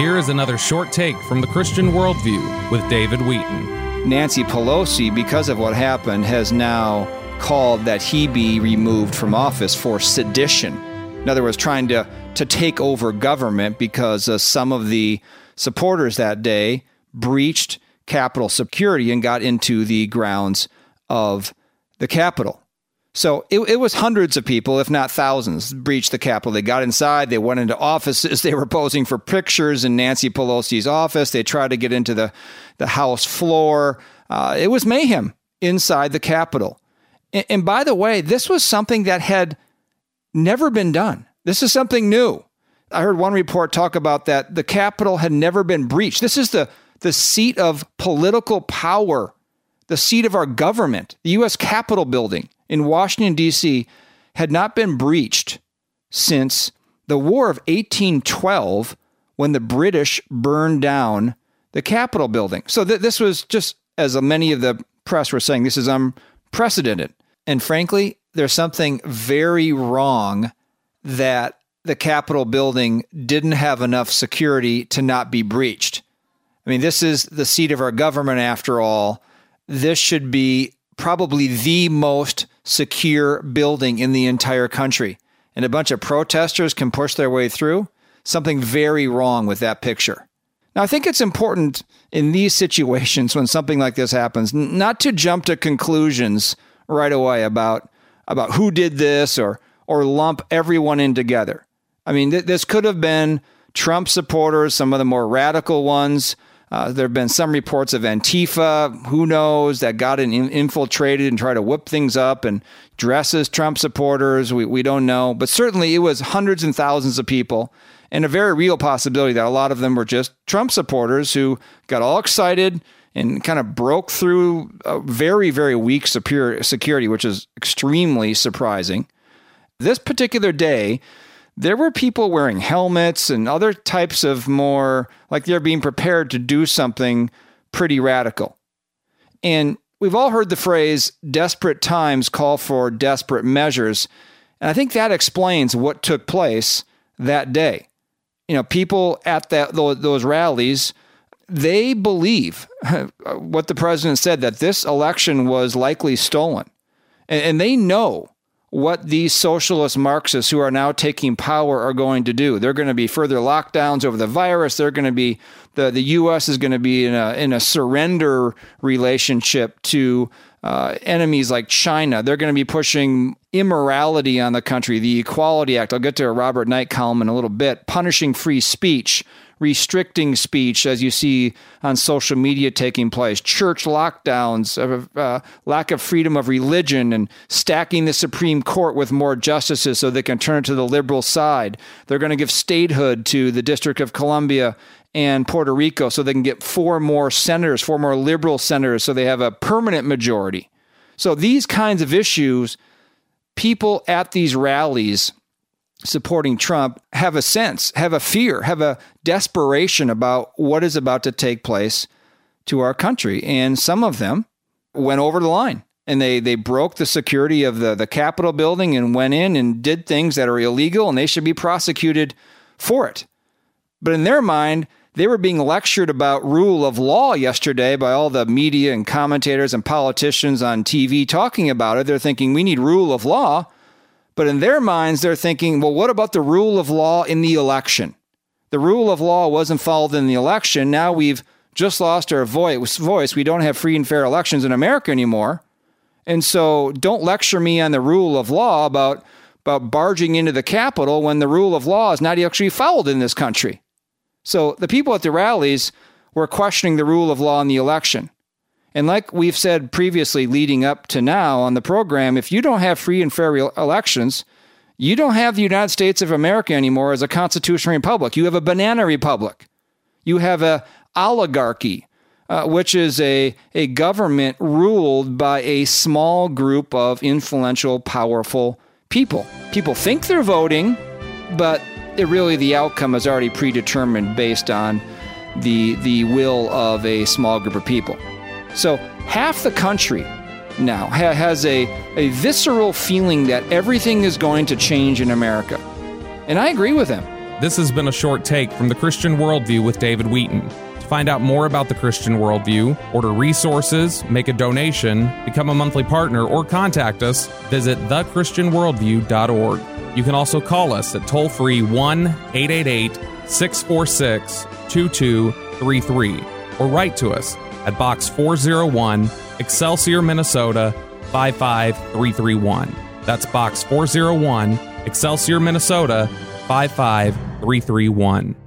Here is another short take from the Christian Worldview with David Wheaton. Nancy Pelosi, because of what happened, has now called that he be removed from office for sedition. In other words, trying to, to take over government because uh, some of the supporters that day breached Capitol security and got into the grounds of the Capitol. So it, it, was hundreds of people, if not thousands, breached the Capitol. They got inside, they went into offices, they were posing for pictures in Nancy Pelosi's office. They tried to get into the, the House floor. Uh, it was mayhem inside the Capitol. And, and by the way, this was something that had never been done. This is something new. I heard one report talk about that the Capitol had never been breached. This is the, the seat of political power, the seat of our government, the U.S. Capitol building in Washington, D.C., had not been breached since the War of 1812 when the British burned down the Capitol building. So th- this was just, as many of the press were saying, this is unprecedented. And frankly, there's something very wrong that the Capitol building didn't have enough security to not be breached. I mean, this is the seat of our government after all. This should be probably the most secure building in the entire country. And a bunch of protesters can push their way through. Something very wrong with that picture. Now, I think it's important in these situations when something like this happens not to jump to conclusions right away about, about who did this or, or lump everyone in together. I mean, th- this could have been Trump supporters, some of the more radical ones uh, there have been some reports of Antifa, who knows, that got in, infiltrated and tried to whip things up and dress as Trump supporters. We, we don't know. But certainly it was hundreds and thousands of people, and a very real possibility that a lot of them were just Trump supporters who got all excited and kind of broke through a very, very weak security, which is extremely surprising. This particular day, there were people wearing helmets and other types of more like they're being prepared to do something pretty radical. And we've all heard the phrase desperate times call for desperate measures. And I think that explains what took place that day. You know, people at that those rallies, they believe what the president said that this election was likely stolen. And they know what these socialist Marxists who are now taking power are going to do. They're going to be further lockdowns over the virus. They're going to be the the U.S. is going to be in a in a surrender relationship to uh, enemies like China. They're going to be pushing immorality on the country, the Equality Act. I'll get to a Robert Knight column in a little bit. Punishing free speech restricting speech, as you see on social media taking place, church lockdowns, uh, lack of freedom of religion, and stacking the Supreme Court with more justices so they can turn it to the liberal side. They're going to give statehood to the District of Columbia and Puerto Rico so they can get four more senators, four more liberal senators, so they have a permanent majority. So these kinds of issues, people at these rallies supporting Trump have a sense, have a fear, have a desperation about what is about to take place to our country. And some of them went over the line and they, they broke the security of the, the Capitol building and went in and did things that are illegal and they should be prosecuted for it. But in their mind, they were being lectured about rule of law yesterday by all the media and commentators and politicians on TV talking about it. They're thinking we need rule of law. But in their minds, they're thinking, well, what about the rule of law in the election? The rule of law wasn't followed in the election. Now we've just lost our voice. We don't have free and fair elections in America anymore. And so don't lecture me on the rule of law about, about barging into the Capitol when the rule of law is not actually followed in this country. So the people at the rallies were questioning the rule of law in the election. And like we've said previously, leading up to now on the program, if you don't have free and fair elections, you don't have the United States of America anymore as a constitutional republic. You have a banana republic. You have a oligarchy, uh, which is a, a government ruled by a small group of influential, powerful people. People think they're voting, but it really the outcome is already predetermined based on the the will of a small group of people. So half the country now ha- has a, a visceral feeling that everything is going to change in America. And I agree with him. This has been a short take from the Christian Worldview with David Wheaton. To find out more about the Christian Worldview, order resources, make a donation, become a monthly partner, or contact us, visit thechristianworldview.org. You can also call us at toll free 1 888 646 2233 or write to us at Box 401, Excelsior, Minnesota 55331. That's Box 401, Excelsior, Minnesota 55331.